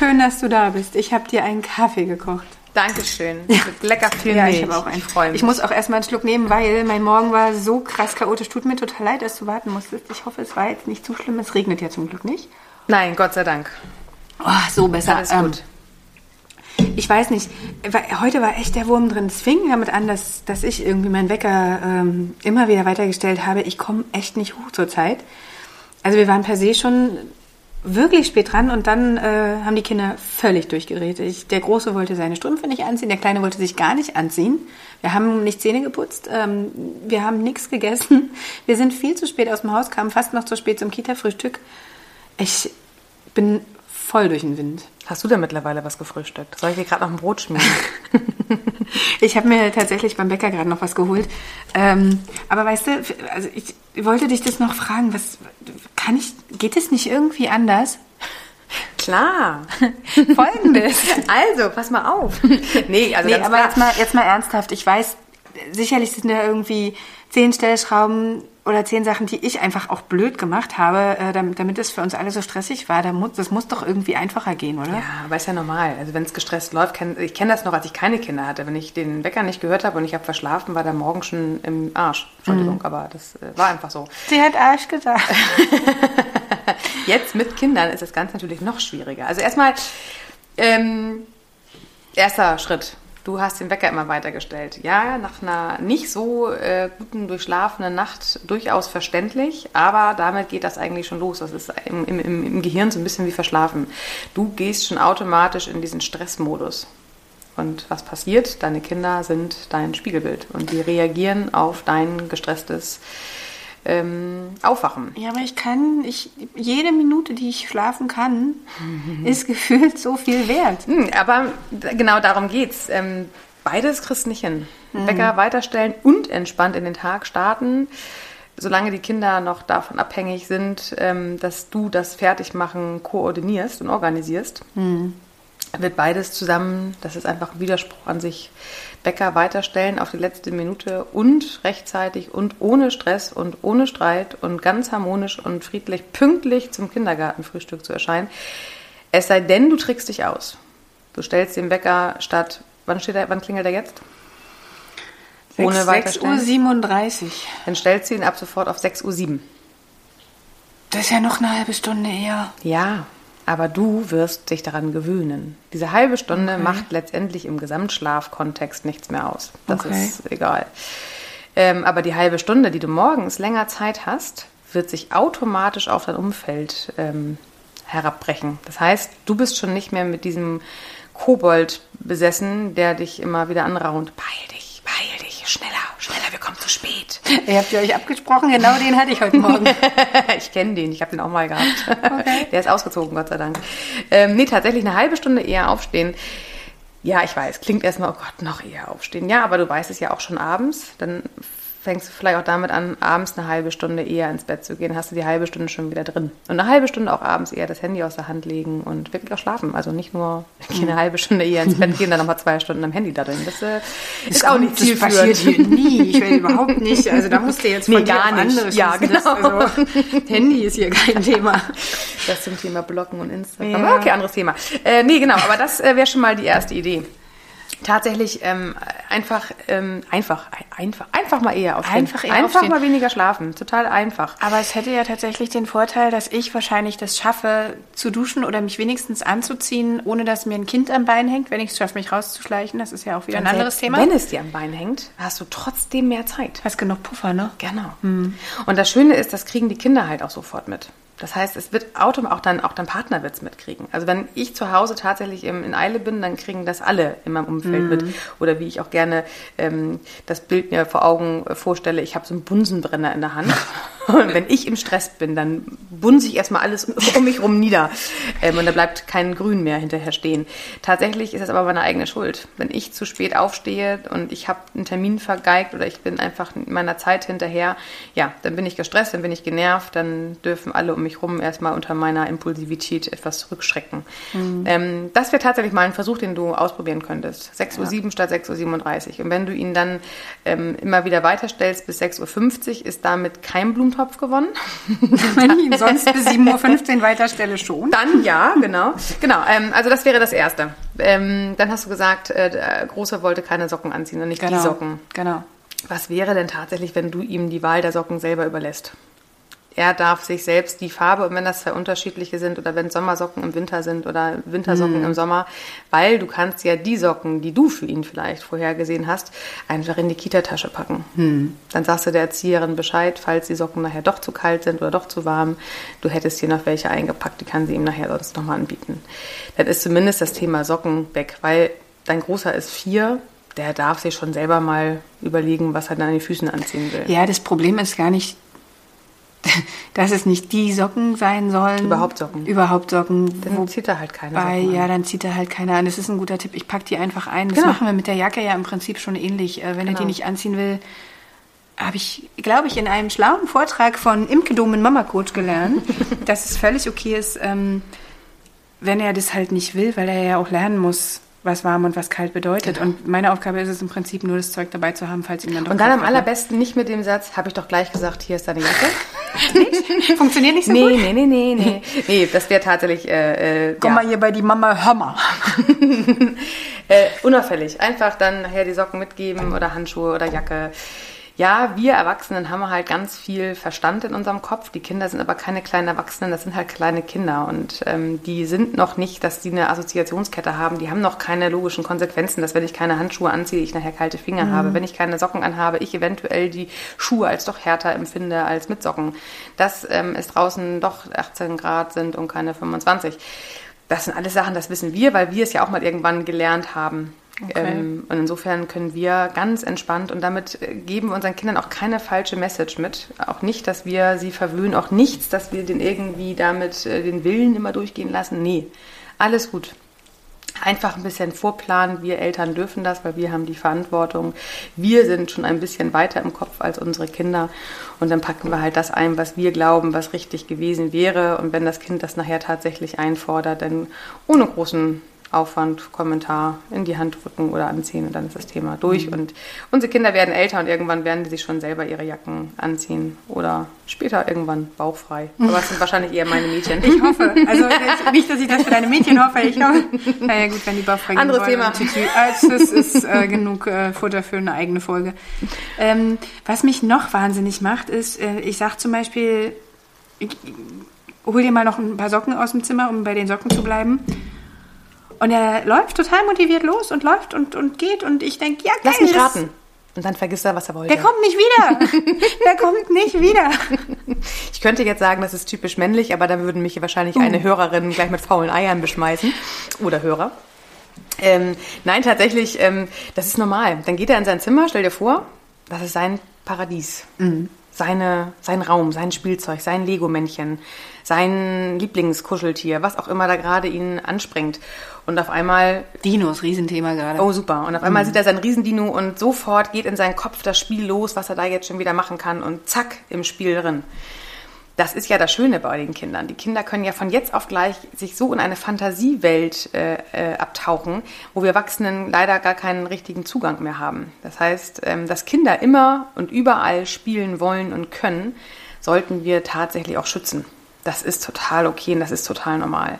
Schön, dass du da bist. Ich habe dir einen Kaffee gekocht. Dankeschön. Mit lecker viel Ja, Milch. ich habe auch einen. Mich. Ich muss auch erstmal einen Schluck nehmen, weil mein Morgen war so krass chaotisch. Tut mir total leid, dass du warten musstest. Ich hoffe, es war jetzt nicht zu schlimm. Es regnet ja zum Glück nicht. Nein, Gott sei Dank. Oh, so besser. Alles Ähm, gut. Ich weiß nicht, heute war echt der Wurm drin. Es fing damit an, dass, dass ich irgendwie meinen Wecker ähm, immer wieder weitergestellt habe. Ich komme echt nicht hoch zur Zeit. Also wir waren per se schon wirklich spät dran und dann äh, haben die Kinder völlig durchgeredet. Ich, der Große wollte seine Strümpfe nicht anziehen, der Kleine wollte sich gar nicht anziehen. Wir haben nicht Zähne geputzt, ähm, wir haben nichts gegessen. Wir sind viel zu spät aus dem Haus, kamen fast noch zu spät zum Kita-Frühstück. Ich bin voll durch den Wind. Hast du denn mittlerweile was gefrühstückt? Soll ich dir gerade noch ein Brot schmieren? Ich habe mir tatsächlich beim Bäcker gerade noch was geholt. Ähm, aber weißt du, also ich wollte dich das noch fragen, was kann ich, geht es nicht irgendwie anders? Klar. Folgendes. Also, pass mal auf. Nee, also nee, aber klar. jetzt mal, jetzt mal ernsthaft. Ich weiß, sicherlich sind da irgendwie zehn Stellschrauben oder zehn Sachen, die ich einfach auch blöd gemacht habe, äh, damit, damit es für uns alle so stressig war. Da muss, das muss doch irgendwie einfacher gehen, oder? Ja, aber ist ja normal. Also wenn es gestresst läuft, kenn, ich kenne das noch, als ich keine Kinder hatte. Wenn ich den Wecker nicht gehört habe und ich habe verschlafen, war der Morgen schon im Arsch. Entschuldigung, aber das äh, war einfach so. Sie hat Arsch gesagt. Jetzt mit Kindern ist das Ganze natürlich noch schwieriger. Also erstmal, ähm, erster Schritt. Du hast den Wecker immer weitergestellt. Ja, nach einer nicht so äh, guten, durchschlafenen Nacht durchaus verständlich, aber damit geht das eigentlich schon los. Das ist im, im, im Gehirn so ein bisschen wie verschlafen. Du gehst schon automatisch in diesen Stressmodus. Und was passiert? Deine Kinder sind dein Spiegelbild und die reagieren auf dein gestresstes ähm, Aufwachen. Ja, aber ich kann, ich, jede Minute, die ich schlafen kann, ist gefühlt so viel wert. Hm, aber genau darum geht's. Ähm, beides kriegst nicht hin. Wecker weiterstellen und entspannt in den Tag starten. Solange die Kinder noch davon abhängig sind, ähm, dass du das Fertigmachen koordinierst und organisierst, wird beides zusammen, das ist einfach ein Widerspruch an sich, Wecker weiterstellen auf die letzte Minute und rechtzeitig und ohne Stress und ohne Streit und ganz harmonisch und friedlich pünktlich zum Kindergartenfrühstück zu erscheinen. Es sei denn, du trickst dich aus. Du stellst den Wecker statt, wann, steht er, wann klingelt er jetzt? Ohne 6 weiterstellen. Uhr 37. Dann stellst du ihn ab sofort auf 6.07 Uhr. Das ist ja noch eine halbe Stunde eher. Ja, aber du wirst dich daran gewöhnen. Diese halbe Stunde macht letztendlich im Gesamtschlafkontext nichts mehr aus. Das Okay. ist egal. Ähm, aber die halbe Stunde, die du morgens länger Zeit hast, wird sich automatisch auf dein Umfeld ähm, herabbrechen. Das heißt, du bist schon nicht mehr mit diesem Kobold besessen, der dich immer wieder anraunt. Beeil dich, beeil dich, schneller, schneller, wir kommen zu spät. Ihr habt ihr euch abgesprochen, genau den hatte ich heute Morgen. ich kenne den, ich habe den auch mal gehabt. Der ist ausgezogen, Gott sei Dank. Ähm, nee, tatsächlich eine halbe Stunde eher aufstehen. Ja, ich weiß, klingt erstmal, oh Gott, noch eher aufstehen. Ja, aber du weißt es ja auch schon abends. Dann fängst du vielleicht auch damit an, abends eine halbe Stunde eher ins Bett zu gehen. Hast du die halbe Stunde schon wieder drin. Und eine halbe Stunde auch abends eher das Handy aus der Hand legen und wirklich auch schlafen. Also nicht nur eine halbe Stunde eher ins Bett gehen, dann nochmal zwei Stunden am Handy da drin. Das äh, ist auch nicht Das passiert zielführend. hier nie. Ich will überhaupt nicht. Also da musst du jetzt von Nee, gar nicht. andere Ja. Das, genau. also, Handy ist hier kein Thema. Das zum Thema Blocken und Instagram. Ja. Okay, anderes Thema. Äh, nee, genau, aber das äh, wäre schon mal die erste Idee. Tatsächlich ähm, einfach, ähm, einfach, ein- einfach, einfach mal eher aufstehen. Einfach eher einfach aufstehen. mal weniger schlafen. Total einfach. Aber es hätte ja tatsächlich den Vorteil, dass ich wahrscheinlich das schaffe, zu duschen oder mich wenigstens anzuziehen, ohne dass mir ein Kind am Bein hängt, wenn ich es schaffe, mich rauszuschleichen. Das ist ja auch wieder ein anderes Thema. Wenn es dir am Bein hängt, hast du trotzdem mehr Zeit. Hast genug Puffer, ne? Genau. Und das Schöne ist, das kriegen die Kinder halt auch sofort mit. Das heißt, es wird autom auch dann auch dein Partner wird es mitkriegen. Also wenn ich zu Hause tatsächlich im, in Eile bin, dann kriegen das alle in meinem Umfeld mit. Oder wie ich auch gerne ähm, das Bild mir vor Augen äh, vorstelle, ich habe so einen Bunsenbrenner in der Hand. Und wenn ich im Stress bin, dann bunse ich erstmal alles um mich rum nieder. Ähm, und da bleibt kein Grün mehr hinterher stehen. Tatsächlich ist das aber meine eigene Schuld. Wenn ich zu spät aufstehe und ich habe einen Termin vergeigt oder ich bin einfach in meiner Zeit hinterher, ja, dann bin ich gestresst, dann bin ich genervt, dann dürfen alle um mich mich rum erstmal unter meiner Impulsivität etwas zurückschrecken. Mhm. Ähm, das wäre tatsächlich mal ein Versuch, den du ausprobieren könntest. 6.07 Uhr statt 6.37 Uhr. Und wenn du ihn dann ähm, immer wieder weiterstellst bis 6.50 Uhr, ist damit kein Blumentopf gewonnen. wenn ich ihn sonst bis 7.15 Uhr weiterstelle, schon. Dann ja, genau. genau, ähm, also das wäre das Erste. Ähm, dann hast du gesagt, äh, der Große wollte keine Socken anziehen und nicht genau. die Socken. Genau. Was wäre denn tatsächlich, wenn du ihm die Wahl der Socken selber überlässt? Er darf sich selbst die Farbe, und wenn das zwei unterschiedliche sind oder wenn Sommersocken im Winter sind oder Wintersocken mm. im Sommer, weil du kannst ja die Socken, die du für ihn vielleicht vorhergesehen hast, einfach in die Kita-Tasche packen. Mm. Dann sagst du der Erzieherin Bescheid, falls die Socken nachher doch zu kalt sind oder doch zu warm. Du hättest hier noch welche eingepackt, die kann sie ihm nachher sonst nochmal anbieten. Dann ist zumindest das Thema Socken weg, weil dein Großer ist vier, der darf sich schon selber mal überlegen, was er dann an die Füßen anziehen will. Ja, das Problem ist gar nicht, dass es nicht die Socken sein sollen. Überhaupt Socken. Überhaupt Socken. Dann zieht er halt keine bei, Socken Ja, dann zieht er halt keine an. Das ist ein guter Tipp. Ich packe die einfach ein. Das genau. machen wir mit der Jacke ja im Prinzip schon ähnlich. Äh, wenn genau. er die nicht anziehen will, habe ich, glaube ich, in einem schlauen Vortrag von Imke Domen Mama Coach gelernt, dass es völlig okay ist, ähm, wenn er das halt nicht will, weil er ja auch lernen muss, was warm und was kalt bedeutet. Genau. Und meine Aufgabe ist es im Prinzip nur, das Zeug dabei zu haben, falls ihm dann doch. Und dann am allerbesten nicht mit dem Satz, habe ich doch gleich gesagt, hier ist deine Jacke. Nicht? Funktioniert nicht so nee, gut? Nee, nee, nee, nee. Nee, das wäre tatsächlich. Äh, äh, Komm ja. mal hier bei die Mama, hör mal. äh, unauffällig. Einfach dann nachher die Socken mitgeben oder Handschuhe oder Jacke ja, wir Erwachsenen haben halt ganz viel Verstand in unserem Kopf. Die Kinder sind aber keine kleinen Erwachsenen, das sind halt kleine Kinder. Und ähm, die sind noch nicht, dass die eine Assoziationskette haben. Die haben noch keine logischen Konsequenzen, dass wenn ich keine Handschuhe anziehe, ich nachher kalte Finger mhm. habe. Wenn ich keine Socken anhabe, ich eventuell die Schuhe als doch härter empfinde als mit Socken. Dass ähm, es draußen doch 18 Grad sind und keine 25. Das sind alles Sachen, das wissen wir, weil wir es ja auch mal irgendwann gelernt haben. Okay. Ähm, und insofern können wir ganz entspannt und damit geben wir unseren Kindern auch keine falsche Message mit. Auch nicht, dass wir sie verwöhnen, auch nichts, dass wir den irgendwie damit äh, den Willen immer durchgehen lassen. Nee, alles gut. Einfach ein bisschen vorplanen. Wir Eltern dürfen das, weil wir haben die Verantwortung. Wir sind schon ein bisschen weiter im Kopf als unsere Kinder. Und dann packen wir halt das ein, was wir glauben, was richtig gewesen wäre. Und wenn das Kind das nachher tatsächlich einfordert, dann ohne großen Aufwand, Kommentar in die Hand drücken oder anziehen und dann ist das Thema durch. Mhm. Und unsere Kinder werden älter und irgendwann werden die sich schon selber ihre Jacken anziehen oder später irgendwann bauchfrei. Aber es sind wahrscheinlich eher meine Mädchen. Ich hoffe. Also nicht, dass ich das für deine Mädchen hoffe. Ich hoffe. Naja gut, wenn die bauchfrei gehen Anderes Thema. Tütü. Also, das ist äh, genug äh, Futter für eine eigene Folge. Ähm, was mich noch wahnsinnig macht, ist, äh, ich sage zum Beispiel, ich, hol dir mal noch ein paar Socken aus dem Zimmer, um bei den Socken zu bleiben. Und er läuft total motiviert los und läuft und, und geht. Und ich denke, ja, geil. Lass mich raten. Und dann vergisst er, was er wollte. Der kommt nicht wieder. Der kommt nicht wieder. Ich könnte jetzt sagen, das ist typisch männlich, aber da würden mich wahrscheinlich uh. eine Hörerin gleich mit faulen Eiern beschmeißen. Oder Hörer. Ähm, nein, tatsächlich, ähm, das ist normal. Dann geht er in sein Zimmer, stell dir vor, das ist sein Paradies. Mhm. Seine, sein Raum, sein Spielzeug, sein Lego-Männchen, sein Lieblingskuscheltier, was auch immer da gerade ihn anspringt. Und auf einmal. Dinos, Riesenthema gerade. Oh, super. Und auf einmal mhm. sieht er sein Riesendino und sofort geht in seinen Kopf das Spiel los, was er da jetzt schon wieder machen kann und zack, im Spiel drin. Das ist ja das Schöne bei den Kindern. Die Kinder können ja von jetzt auf gleich sich so in eine Fantasiewelt äh, äh, abtauchen, wo wir Erwachsenen leider gar keinen richtigen Zugang mehr haben. Das heißt, ähm, dass Kinder immer und überall spielen wollen und können, sollten wir tatsächlich auch schützen. Das ist total okay und das ist total normal.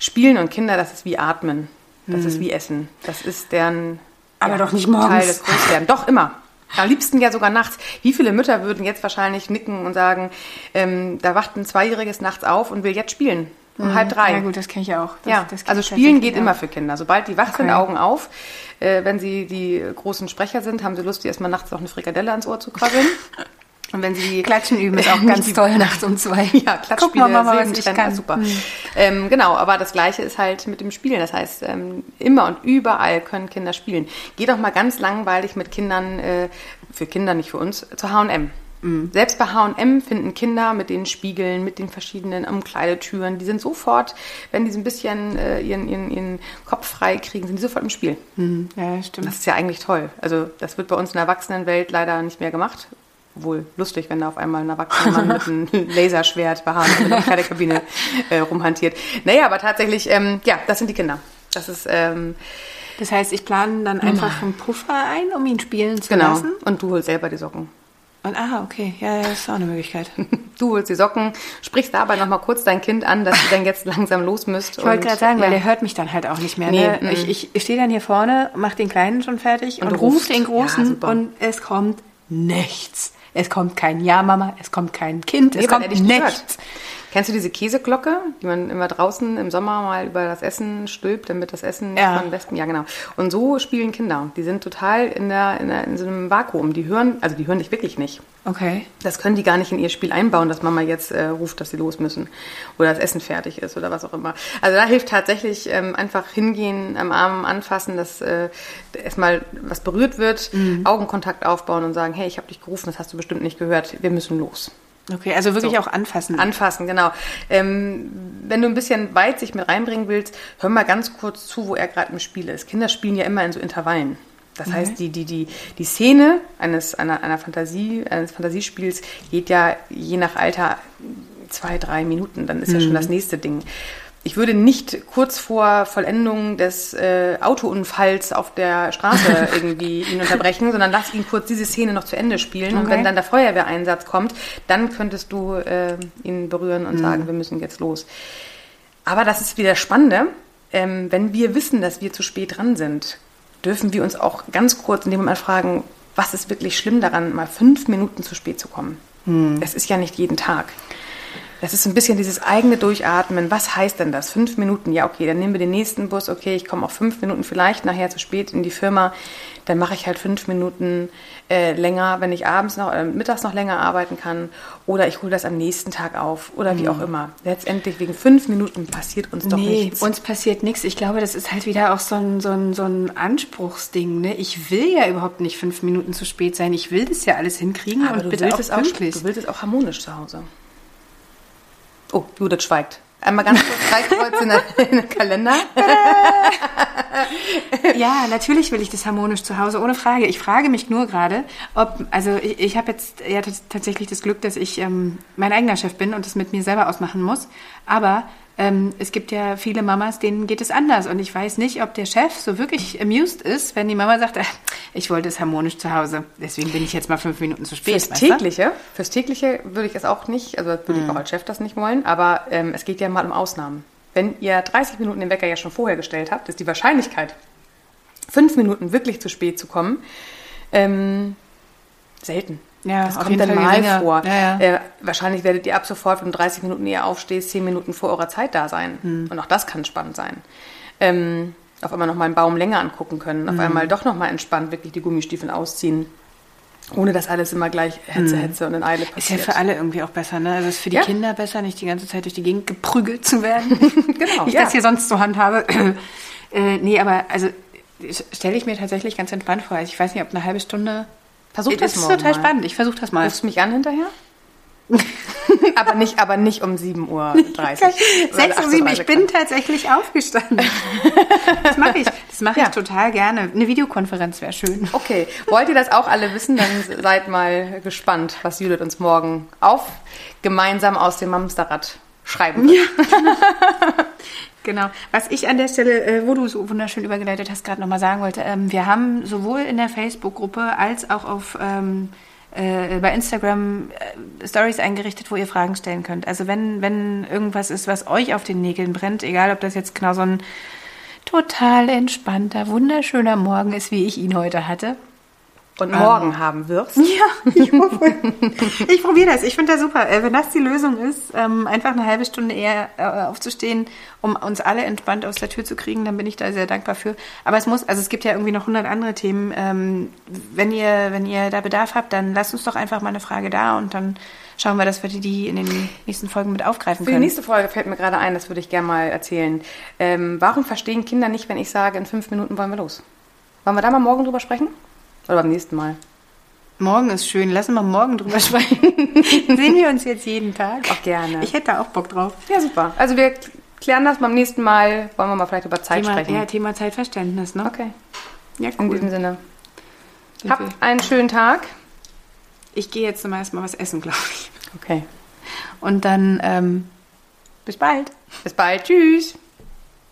Spielen und Kinder, das ist wie Atmen. Das hm. ist wie Essen. Das ist deren aber ja, doch nicht morgens. Teil des Großwerden. Doch immer. Am liebsten ja sogar nachts. Wie viele Mütter würden jetzt wahrscheinlich nicken und sagen, ähm, da wacht ein Zweijähriges nachts auf und will jetzt spielen? Um mhm. halb drei. Ja gut, das kenne ich auch. Das, ja, das also Spielen geht auch. immer für Kinder. Sobald die wach sind, Augen auf. Äh, wenn sie die großen Sprecher sind, haben sie Lust, erstmal nachts noch eine Frikadelle ans Ohr zu krabbeln. Und wenn sie Klatschen üben, ist auch ganz toll nachts um zwei. Ja, Klatschspiele, Guck mal, Mama, was ich kann. super. Hm. Ähm, genau, aber das Gleiche ist halt mit dem Spielen. Das heißt, ähm, immer und überall können Kinder spielen. Geh doch mal ganz langweilig mit Kindern, äh, für Kinder, nicht für uns, zu H&M. Mhm. Selbst bei H&M finden Kinder mit den Spiegeln, mit den verschiedenen Umkleidetüren, die sind sofort, wenn die so ein bisschen äh, ihren, ihren, ihren Kopf frei kriegen, sind die sofort im Spiel. Mhm. Ja, stimmt. Das ist ja eigentlich toll. Also das wird bei uns in der Erwachsenenwelt leider nicht mehr gemacht wohl lustig, wenn da auf einmal ein erwachsener Mann mit einem Laserschwert behaart in der Kabine äh, rumhantiert. Naja, aber tatsächlich, ähm, ja, das sind die Kinder. Das ist, ähm, Das heißt, ich plane dann einfach einen Puffer ein, um ihn spielen zu genau. lassen. Und du holst selber die Socken. Und ah, okay, ja, ja, das ist auch eine Möglichkeit. Du holst die Socken, sprichst dabei nochmal kurz dein Kind an, dass ihr dann jetzt langsam los müsst. Ich wollte gerade sagen, weil ja. der hört mich dann halt auch nicht mehr. Nee, ne? mm. Ich, ich, stehe dann hier vorne, mache den Kleinen schon fertig und, Und rufst. den Ja, Großen super. und es kommt nichts. Es kommt kein Ja, Mama, es kommt kein Kind, es weil kommt nichts. hört. Kennst du diese Käseglocke, die man immer draußen im Sommer mal über das Essen stülpt, damit das Essen nicht Ja. von Wespen, ja genau. Und so spielen Kinder. Die sind total in, der, in, der, in so einem Vakuum. Die hören, also die hören dich wirklich nicht. Okay. Das können die gar nicht in ihr Spiel einbauen, dass Mama jetzt äh, ruft, dass sie los müssen oder das Essen fertig ist oder was auch immer. Also da hilft tatsächlich ähm, einfach hingehen, am Arm anfassen, dass äh, erstmal was berührt wird, Augenkontakt aufbauen und sagen, hey, ich habe dich gerufen, das hast du bestimmt nicht gehört, wir müssen los. Okay, also wirklich So. auch anfassen. Anfassen, genau. Ähm, wenn du ein bisschen weit sich mit reinbringen willst, hör mal ganz kurz zu, wo er gerade im Spiel ist. Kinder spielen ja immer in so Intervallen. Das heißt, die, die, die, die Szene eines, einer, einer Fantasie, eines Fantasiespiels geht ja je nach Alter zwei, drei Minuten. Dann ist ja schon das nächste Ding. Ich würde nicht kurz vor Vollendung des äh, Autounfalls auf der Straße irgendwie ihn unterbrechen, sondern lass ihn kurz diese Szene noch zu Ende spielen. Und Okay. wenn dann der Feuerwehreinsatz kommt, dann könntest du äh, ihn berühren und sagen, wir müssen jetzt los. Aber das ist wieder Spannende. Ähm, wenn wir wissen, dass wir zu spät dran sind, dürfen wir uns auch ganz kurz in dem Moment fragen, was ist wirklich schlimm daran, mal fünf Minuten zu spät zu kommen? Es ist ja nicht jeden Tag. Das ist ein bisschen dieses eigene Durchatmen. Was heißt denn das? Fünf Minuten, ja, okay, dann nehmen wir den nächsten Bus, okay, ich komme auch fünf Minuten vielleicht nachher zu spät in die Firma. Dann mache ich halt fünf Minuten äh, länger, wenn ich abends noch, äh, mittags noch länger arbeiten kann. Oder ich hole das am nächsten Tag auf. Oder wie auch immer. Letztendlich wegen fünf Minuten passiert uns doch nee, nichts. uns passiert nichts. Ich glaube, das ist halt wieder auch so ein, so ein, so ein Anspruchsding. Ne? Ich will ja überhaupt nicht fünf Minuten zu spät sein. Ich will das ja alles hinkriegen Aber und du bitte willst, auch es auch, pünktlich. du willst es auch harmonisch zu Hause. Oh, Judith schweigt. Einmal ganz kurz Streichkreuz in, in den Kalender. Ja, natürlich will ich das harmonisch zu Hause, ohne Frage. Ich frage mich nur gerade, ob, also ich, ich habe jetzt ja tats- tatsächlich das Glück, dass ich ähm, mein eigener Chef bin und das mit mir selber ausmachen muss. Aber ähm, es gibt ja viele Mamas, denen geht es anders. Und ich weiß nicht, ob der Chef so wirklich amused ist, wenn die Mama sagt, äh, ich wollte es harmonisch zu Hause. Deswegen bin ich jetzt mal fünf Minuten zu spät. Fürs du? tägliche, fürs tägliche würde ich es auch nicht, also würde ich auch als Chef das nicht wollen, aber ähm, es geht ja mal um Ausnahmen. Wenn ihr 30 Minuten den Wecker ja schon vorher gestellt habt, ist die Wahrscheinlichkeit, fünf Minuten wirklich zu spät zu kommen, ähm, selten. Ja, das kommt dann Fall mal geringer. vor. Ja, ja. Äh, wahrscheinlich werdet ihr ab sofort, wenn du 30 Minuten eher aufstehst, 10 Minuten vor eurer Zeit da sein. Hm. Und auch das kann spannend sein. Ähm, auf einmal noch mal einen Baum länger angucken können, Hm. auf einmal doch noch mal entspannt wirklich die Gummistiefel ausziehen. Ohne dass alles immer gleich Hetze, Hetze und in Eile Hm. Ist ja passiert. für alle irgendwie auch besser, ne? Also es ist für die Ja. Kinder besser, nicht die ganze Zeit durch die Gegend geprügelt zu werden. Genau, Ich ja. das hier sonst so handhabe. äh, nee, aber also stelle ich mir tatsächlich ganz entspannt vor. Also ich weiß nicht, ob eine halbe Stunde. Versuch das ist morgen total mal. spannend. Ich versuche das mal. Rufst du mich an hinterher? aber, nicht, aber nicht um 7.30 Uhr. oder 6 Uhr 7, 8.30 ich bin tatsächlich aufgestanden. Das mache ich. Das mache Ja. ich total gerne. Eine Videokonferenz wäre schön. Okay, wollt ihr das auch alle wissen? Dann seid mal gespannt, was Judith uns morgen auf gemeinsam aus dem Mamsterrad schreiben wird. Genau. Was ich an der Stelle, äh, wo du so wunderschön übergeleitet hast, gerade nochmal sagen wollte, ähm, wir haben sowohl in der Facebook-Gruppe als auch auf ähm, äh, bei Instagram äh, Stories eingerichtet, wo ihr Fragen stellen könnt. Also wenn, wenn irgendwas ist, was euch auf den Nägeln brennt, egal ob das jetzt genau so ein total entspannter, wunderschöner Morgen ist, wie ich ihn heute hatte. Und morgen haben wir's. Ja, ich hoffe. ich probiere das. Ich finde das super. Äh, Wenn das die Lösung ist, ähm, einfach eine halbe Stunde eher äh, aufzustehen, um uns alle entspannt aus der Tür zu kriegen, dann bin ich da sehr dankbar für. Aber es muss, also es gibt ja irgendwie noch hundert andere Themen. Ähm, wenn ihr, wenn ihr da Bedarf habt, dann lasst uns doch einfach mal eine Frage da und dann schauen wir, dass wir die in den nächsten Folgen mit aufgreifen Für die können. nächste Folge fällt mir gerade ein, das würde ich gerne mal erzählen. Ähm, warum verstehen Kinder nicht, wenn ich sage, in fünf Minuten wollen wir los? Wollen wir da mal morgen drüber sprechen? Oder beim nächsten Mal? Morgen ist schön. Lassen wir morgen drüber sprechen. Sehen wir uns jetzt jeden Tag. Auch gerne. Ich hätte da auch Bock drauf. Ja, super. Also wir klären das beim nächsten Mal. Wollen wir mal vielleicht über Zeit Thema, sprechen? ja, Thema Zeitverständnis, ne? Okay. Ja, In cool. diesem Sinne. Sind Habt wir- einen schönen Tag. Ich gehe jetzt zum ersten Mal was essen, glaube ich. Okay. Und dann ähm, bis bald. Bis bald. Tschüss.